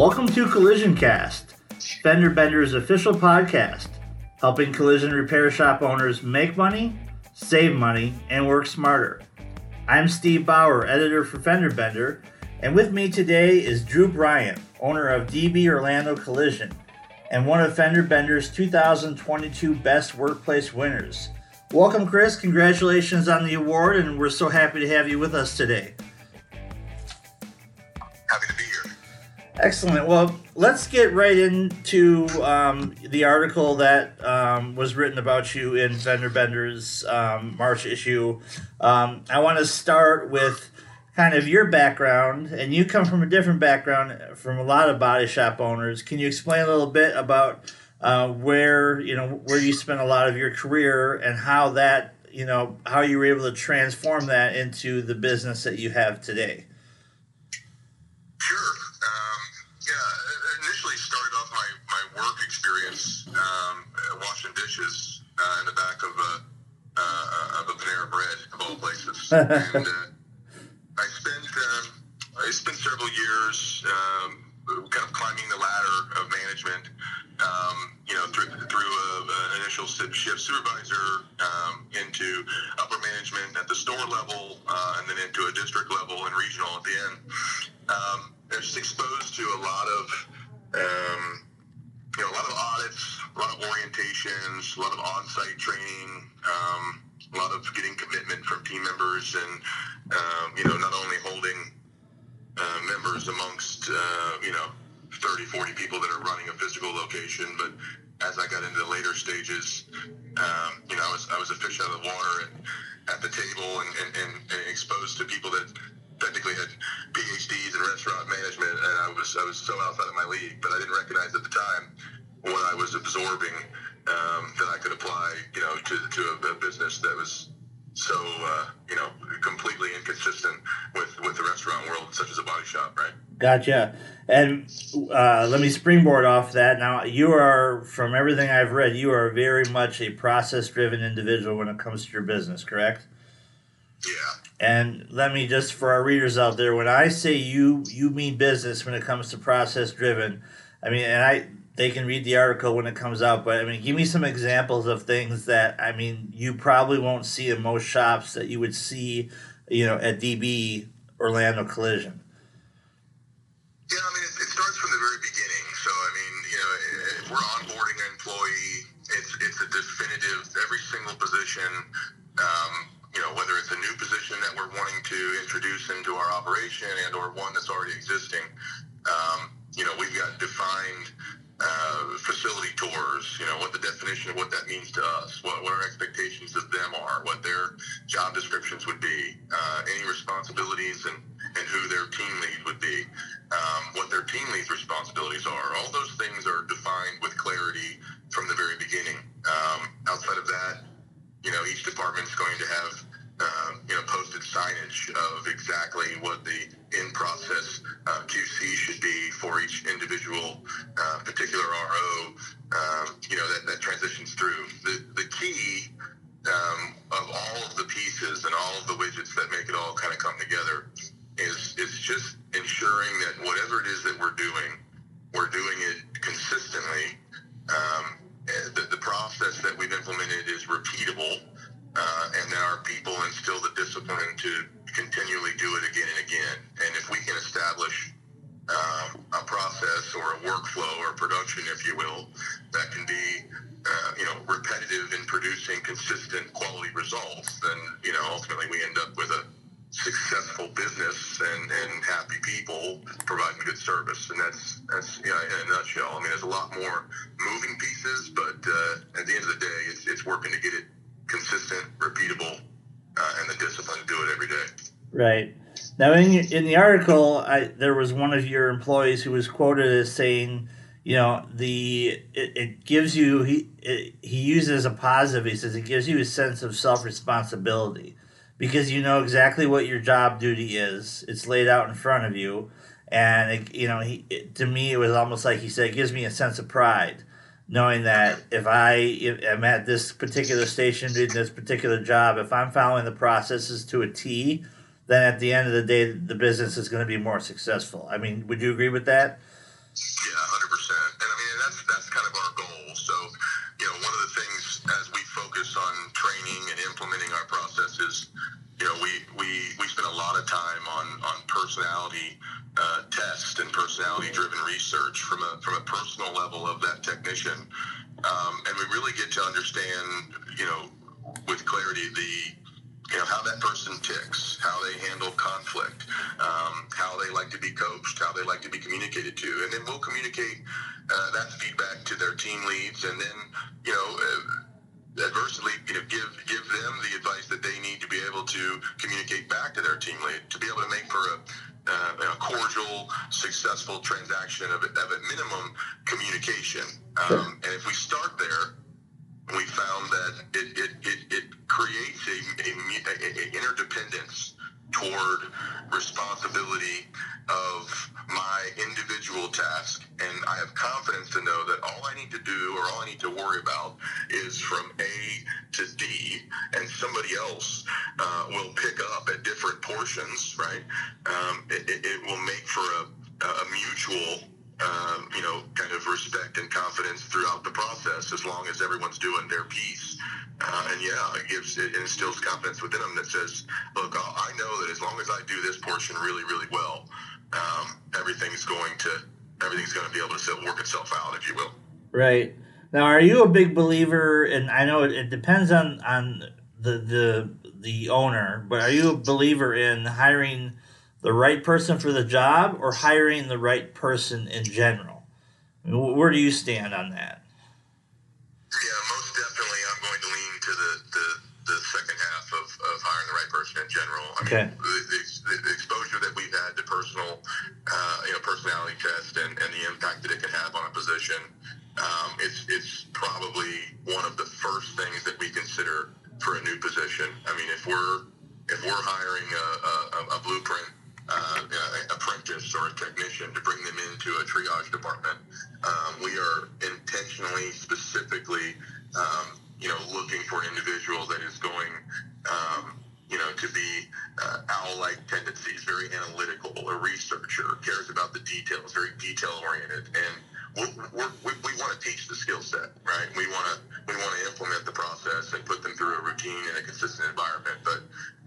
Welcome to Collision Cast, Fender Bender's official podcast, helping collision repair shop owners make money, save money, and work smarter. I'm Steve Bauer, editor for Fender Bender, and with me today is Drew Bryant, owner of DB Orlando Collision, and one of Fender Bender's 2022 Best Workplace winners. Welcome, Chris. Congratulations on the award, and we're so happy to have you with us today. Excellent. Well, let's get right into um, the article that um, was written about you in Fender Bender's um, March issue. Um, I want to start with kind of your background, and you come from a different background from a lot of body shop owners. Can you explain a little bit about uh, where you know where you spent a lot of your career and how that you know how you were able to transform that into the business that you have today? And uh, I members amongst uh, you know 30 40 people that are running a physical location. But as I got into the later stages um, you know I was, I was a fish out of the water and at the table and, and, and, and exposed to people that technically had PhDs in restaurant management. And I was I was so outside of my league but I didn't recognize at the time what I was absorbing um, that I could apply, you know, to, to a, a business that was so, uh, you know, completely inconsistent with, with the restaurant world, such as a body shop, right? Gotcha. And uh, let me springboard off that. Now, you are, from everything I've read, you are very much a process driven individual when it comes to your business, correct? Yeah. And let me just, for our readers out there, when I say you, you mean business when it comes to process driven, I mean, and I, they can read the article when it comes out. But I mean, give me some examples of things that I mean you probably won't see in most shops that you would see, you know, at DB Orlando Collision. Yeah, I mean, it, it starts from the very beginning. So I mean, you know, if we're onboarding an employee, it's it's a definitive every single position. Um, you know, whether it's a new position that we're wanting to introduce into our operation and or one that's already existing, um, you know, we've got defined uh, facility tours, you know, what the definition of what that means to us, what, what our expectations of them are, what their job descriptions would be, uh, any responsibilities and, and who their team lead would be, um, what their team lead's responsibilities are. All those things are defined with clarity from the very beginning. Um, outside of that, you know, each department is going to have um, you know, posted signage of exactly what the in-process uh, QC should be for each individual uh, particular RO. Um, you know that, that and, and happy people providing good service. And that's, that's, you know, in a nutshell. I mean, there's a lot more moving pieces, but uh, at the end of the day, it's, it's working to get it consistent, repeatable, uh, and the discipline to do it every day. Right. Now, in in the article, I, there was one of your employees who was quoted as saying, you know, the it, it gives you he it, he uses a positive. He says it gives you a sense of self responsibility because you know exactly what your job duty is. It's laid out in front of you, and it, you know, he it, to me it was almost like he said it gives me a sense of pride knowing that if I am at this particular station doing this particular job, if I'm following the processes to a T, then at the end of the day, the business is going to be more successful. I mean, would you agree with that? Yeah, personality driven research from a from a personal level of that technician, um, and we really get to understand, you know, with clarity the you know how that person ticks, how they handle conflict, um, how they like to be coached, how they like to be communicated to, and then we'll communicate uh, that feedback to their team leads, and then you know. Uh, adversely, you know, give give them the advice that they need to be able to communicate back to their team lead to be able to make for a, uh, a cordial, successful transaction of, of a minimum communication. Sure. Um, and if we start there, we found that it, it, it, it creates a, a, a, a interdependence toward responsibility of my individual task and i have confidence to know that all i need to do or all i need to worry about is from a to d and somebody else uh, will pick up at different portions right um, it, it, will make for a, a mutual um, you know, kind of respect and confidence throughout the process as long as everyone's doing their piece. Uh, and yeah, it gives it instills confidence within them that says, look, I know that as long as I do this portion really, really well, um, everything's going to everything's going to be able to work itself out, if you will. Right. Now, are you a big believer? And I know it, it depends on on the the the owner, but are you a believer in hiring? the right person for the job or hiring the right person in general? I mean, where do you stand on that? Yeah, most definitely. I'm going to lean to the, the, the second half of, of hiring the right person in general. I okay. mean, the, the, the, exposure that we've had to personal, uh, you know, personality test and, and the impact that it can have on a position, um, it's, it's probably one of the first things that we consider for a new position. I mean, if we're if we're hiring a, a, a blueprint uh, apprentice or a technician to bring them into a triage department. Um, we are intentionally, specifically, um, you know, looking for an individual that is going, um, you know, to be uh, owl-like tendencies, very analytical, a researcher, cares about the details, very detail-oriented, and we're, we we want to teach the skill set, right? We want to we want to implement the process and put them through a routine and a consistent environment, but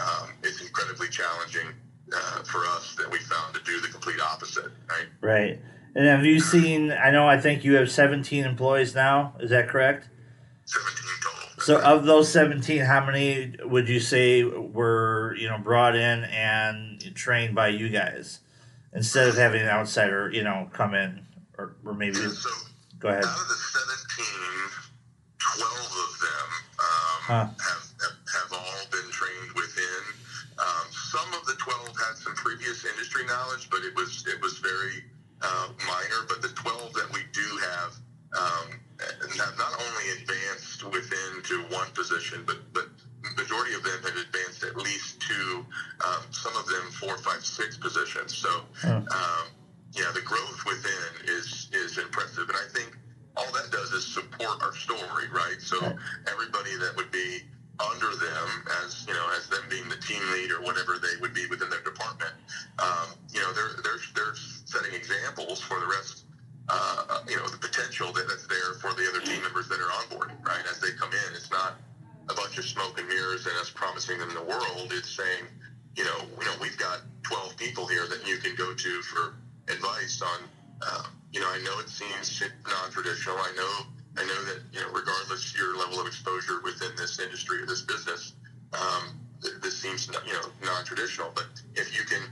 um, it's incredibly challenging uh, for us that we found to do the complete opposite, right? Right. And have you seen? I know. I think you have 17 employees now. Is that correct? 17 total. So, of those 17, how many would you say were you know brought in and trained by you guys instead of having an outsider you know come in or, or maybe? Yeah, so go ahead. Out of the 17, 12 of them um, huh. have previous industry knowledge, but it was it was very uh, minor. But the 12 that we do have um, have not only advanced within to one position, but but majority of them have advanced at least to um, some of them four, five, six positions. So yeah, the growth within is is impressive, and I think all that does is support our story, right? So everybody that would be under them as you know as them being the team lead or whatever they would be within their department. Um, you know, they're they're they're setting examples for the rest. Uh, you know, the potential that, that's there for the other team members that are on board, right? As they come in, it's not a bunch of smoke and mirrors and us promising them the world. It's saying, you know, you know, we've got 12 people here that you can go to for advice on. Uh, you know, I know it seems non-traditional. I know I know that you know, regardless your level of exposure within this industry or this business, um, this seems you know non-traditional. But if you can,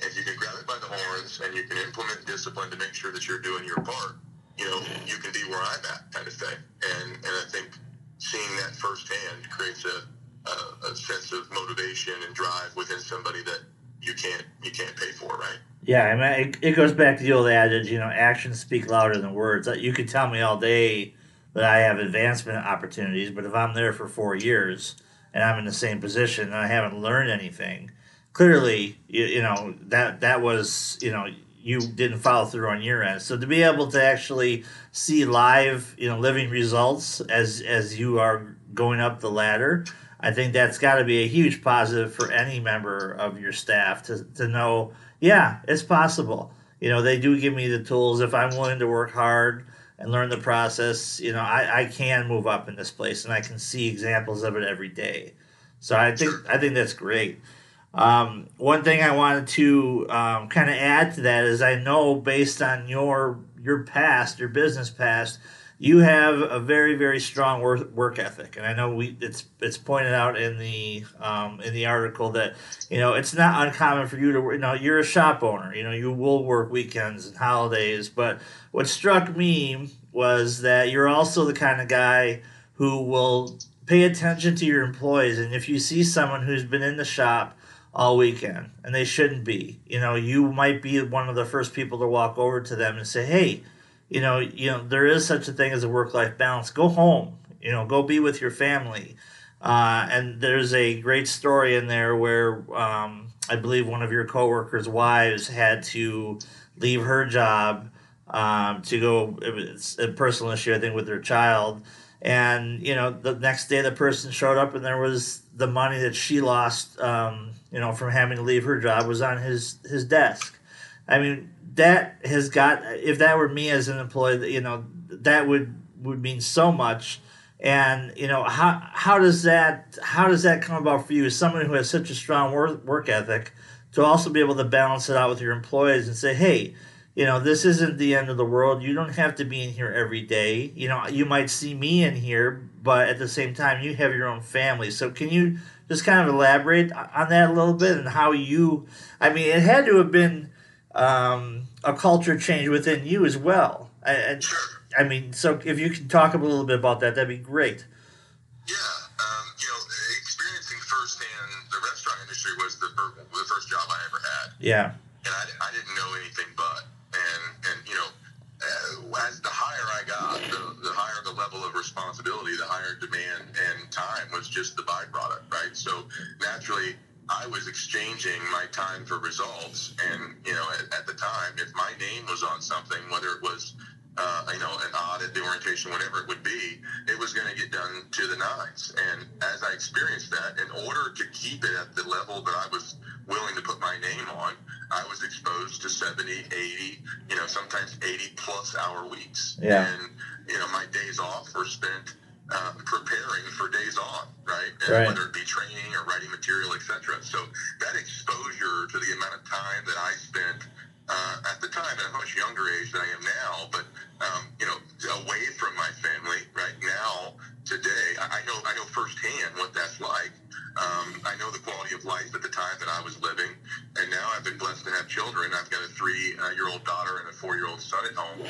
if you can grab it by the horns and you can implement discipline to make sure that you're doing your part, you know, you can be where I'm at, kind of thing. And and I think seeing that firsthand creates a, a, a sense of motivation and drive within somebody that you can't you can't pay for, right? Yeah, I mean, it, it goes back to the old adage, you know, actions speak louder than words. You could tell me all day that I have advancement opportunities. But if I'm there for four years and I'm in the same position and I haven't learned anything, clearly, you, you know that that was you know you didn't follow through on your end. So to be able to actually see live, you know, living results as as you are going up the ladder, I think that's got to be a huge positive for any member of your staff to to know, yeah, it's possible you know, they do give me the tools. If I'm willing to work hard and learn the process, you know, I, I can move up in this place, and I can see examples of it every day. So I think I think that's great. Um, one thing I wanted to um, kind of add to that is I know based on your your past, your business past, you have a very very strong work, ethic, and I know we it's it's pointed out in the um, in the article that you know it's not uncommon for you to you know you're a shop owner, you know you will work weekends and holidays, but what struck me was that you're also the kind of guy who will pay attention to your employees, and if you see someone who's been in the shop all weekend and they shouldn't be, you know you might be one of the first people to walk over to them and say, hey you know, you know, there is such a thing as a work life balance. Go home, you know, go be with your family. Uh, and there's a great story in there where um, I believe one of your coworkers' wives had to leave her job um, to go. It's a personal issue, I think, with her child. And you know, the next day the person showed up, and there was the money that she lost, um, you know, from having to leave her job was on his his desk. I mean, that has got if that were me as an employee you know that would would mean so much. And you know how how does that how does that come about for you as someone who has such a strong work, work ethic to also be able to balance it out with your employees and say hey you know this isn't the end of the world. You don't have to be in here every day. You know you might see me in here but at the same time you have your own family. So can you just kind of elaborate on that a little bit and how you i mean it had to have been um, a culture change within you as well. And, I mean, so if you can talk a little bit about that, that'd be great. Yeah, um, you know, experiencing firsthand the restaurant industry was the, the first job I ever had. Yeah. And I, I didn't know anything but. And, and you know, uh, as the higher I got, the, the higher the level of responsibility, the higher demand and time was just the byproduct, right? So naturally, I was exchanging my time for results. And, you know, at, at the time, if my name was on something, whether it was, uh, you know, an audit, the orientation, whatever it would be, it was going to get done to the nines. And as I experienced that, in order to keep it at the level that I was willing to put my name on, I was exposed to 70, 80, you know, sometimes 80 plus hour weeks. Yeah. And, you know, my days off were spent uh, preparing for days on, right? right? Whether it be training or writing material, etc. So that exposure to the amount of time that I spent uh, at the time at a much younger age than I am now, but um, you know, away from my family, right now, today, I, know I know firsthand what that's like. Um, I know the quality of life at the time that I was living, and now I've been blessed to have children. I've got a three-year-old daughter and a four-year-old son at home,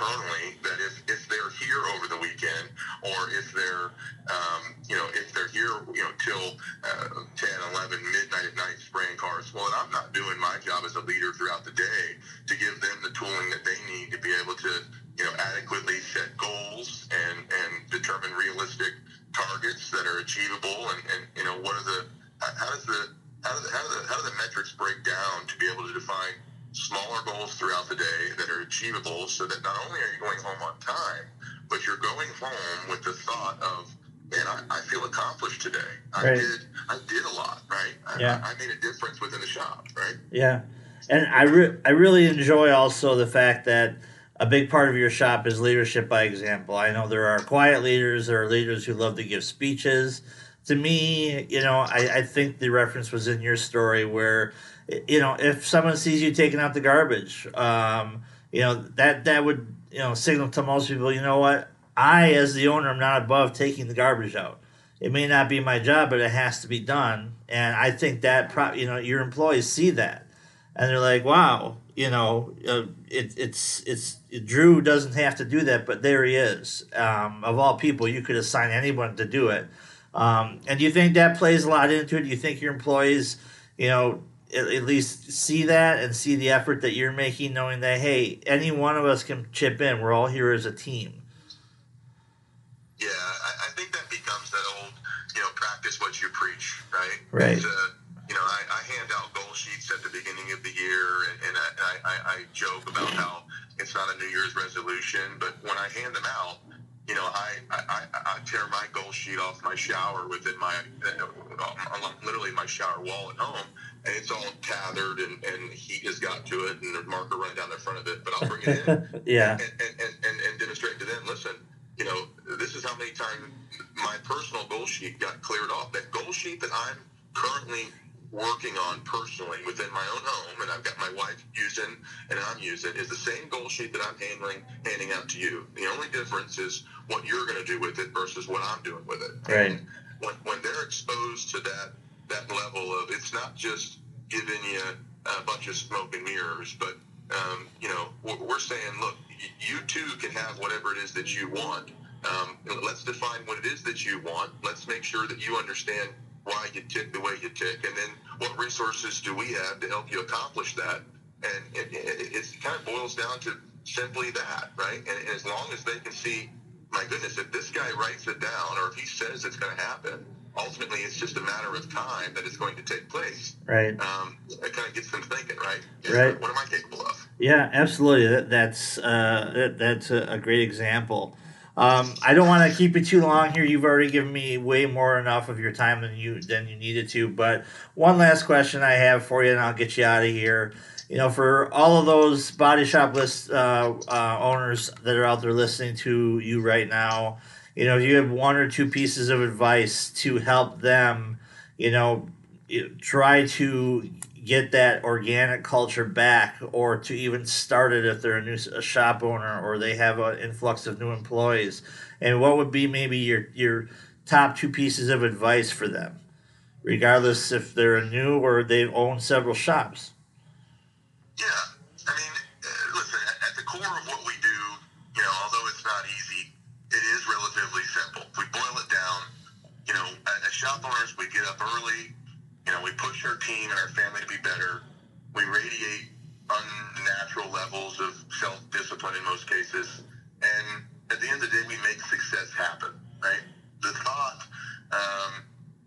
internally that if, if they're here over the weekend or if they're um, you know if they're here you know till uh, 10 11 midnight at night spraying cars. Well i'm not doing my job as a leader throughout the day to give them the tooling that they need to be able to you know adequately set goals and and determine realistic targets that are achievable. And, and you know what are the how does the how do the, how do the how do the metrics break down to be able to define smaller goals throughout the day that are achievable so that not only are you going home on time, but you're going home with the thought of, man, I, I feel accomplished today. I right. did I did a lot, right? Yeah. I, I, made a difference within the shop, right? Yeah. And I, re- I really enjoy also the fact that a big part of your shop is leadership by example. I know there are quiet leaders, there are leaders who love to give speeches. To me, you know, I, I think the reference was in your story where you know, if someone sees you taking out the garbage, um, you know that that would you know signal to most people, you know what, I as the owner am not above taking the garbage out. It may not be my job, but it has to be done, and I think that pro- you know your employees see that, and they're like, wow, you know, uh, it, it's it's it, Drew doesn't have to do that, but there he is. Um, of all people, you could assign anyone to do it. Um, and do you think that plays a lot into it? Do you think your employees, you know, at, at least see that and see the effort that you're making, knowing that hey, any one of us can chip in. We're all here as a team. Yeah, I, I think that becomes that old, you know, practice what you preach, right? Right. Uh, you know, I, I, hand out goal sheets at the beginning of the year, and, and I, I, I joke about how it's not a New Year's resolution, but when I hand them out, you know, I, I, I tear my goal sheet off my shower within my, uh, literally my shower wall at home, and it's all tethered and, and heat has got to it, and there's marker running down the front of it. But I'll bring it in, yeah, and, and, and, and demonstrate to them. Listen, you know, this is how many times my personal goal sheet got cleared off. That goal sheet that I'm currently working on personally within my own home, and I've got my wife using and I'm using, is the same goal sheet that I'm handling, handing out to you. The only difference is what you're going to do with it versus what I'm doing with it. Right. And when, when they're exposed to that that level of, it's not just giving you a bunch of smoke and mirrors, but um, you know, we're saying, look, you too can have whatever it is that you want. Um, let's define what it is that you want. Let's make sure that you understand why you tick the way you tick, and then what resources do we have to help you accomplish that? And it, it, it kind of boils down to simply that, right? And, and as long as they can see, my goodness, if this guy writes it down or if he says it's going to happen, ultimately it's just a matter of time that it's going to take place. Right. Um, it kind of gets them thinking, right? right. What am I capable of? Yeah, absolutely. That, that's uh, that, that's a, a, great example. Um, I don't want to keep it too long here. You've already given me way more enough of your time than you than you needed to. But one last question I have for you, and I'll get you out of here. You know, for all of those body shop list uh, uh, owners that are out there listening to you right now, you know, if you have one or two pieces of advice to help them, you know, try to get that organic culture back or to even start it if they're a new a shop owner or they have an influx of new employees. And what would be maybe your your top two pieces of advice for them regardless if they're new or they own several shops? Yeah. I mean uh, listen at the core of what we do you know although it's not easy it is relatively simple we boil it down you know as shop owners we get up early you know, we push our team and our family to be better. We radiate unnatural levels of self discipline in most cases. And at the end of the day, we make success happen, right? The thought, um,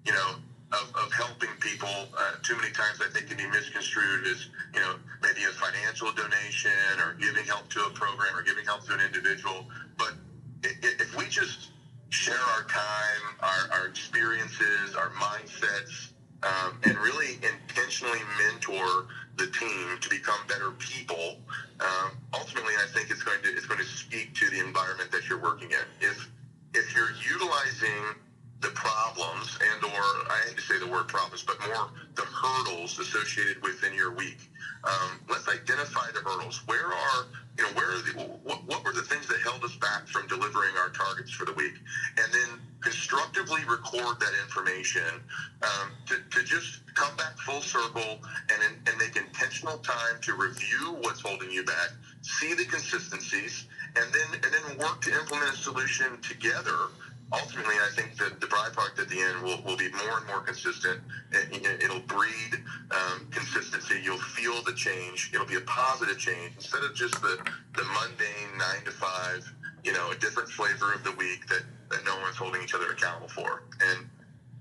you know, of, of helping people uh, too many times I think can be misconstrued as, you know, maybe a financial donation or giving help to a program or giving help to an individual. But if we just share our time, our, our experiences, our mindsets, um, and really intentionally mentor the team to become better people. Um, ultimately, I think it's going to it's going to speak to the environment that you're working in. If if you're utilizing the problems and or I hate to say the word problems, but more the hurdles associated within your week. Um, let's identify the hurdles. Where are you know where the, what, what were the things that held us back from delivering our targets for the week, and then constructively record that information um, to, to just come back full circle and, and make intentional time to review what's holding you back, see the consistencies, and then and then work to implement a solution together ultimately, I think that the byproduct at the end will, will be more and more consistent. It, will breed um, consistency. You'll feel the change. It'll be a positive change instead of just the, the mundane nine to five, you know, a different flavor of the week that, that no one's holding each other accountable for. And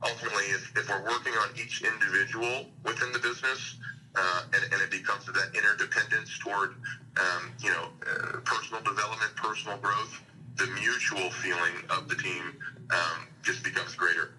ultimately, if, if we're working on each individual within the business, uh, and, and, it becomes that interdependence toward, um, you know, uh, personal development, personal growth, the mutual feeling of the team um, just becomes greater.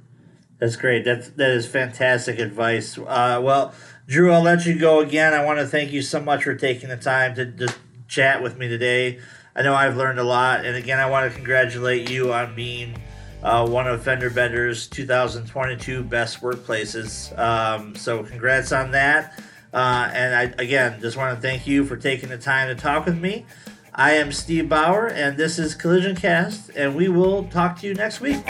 That's great. That's that is fantastic advice. Uh, well, Drew, I'll let you go again. I want to thank you so much for taking the time to, to chat with me today. I know I've learned a lot, and again, I want to congratulate you on being uh, one of Fender Bender's 2022 best workplaces. Um, so, congrats on that. Uh, and I again just want to thank you for taking the time to talk with me. I am Steve Bauer, and this is Collision Cast, and we will talk to you next week.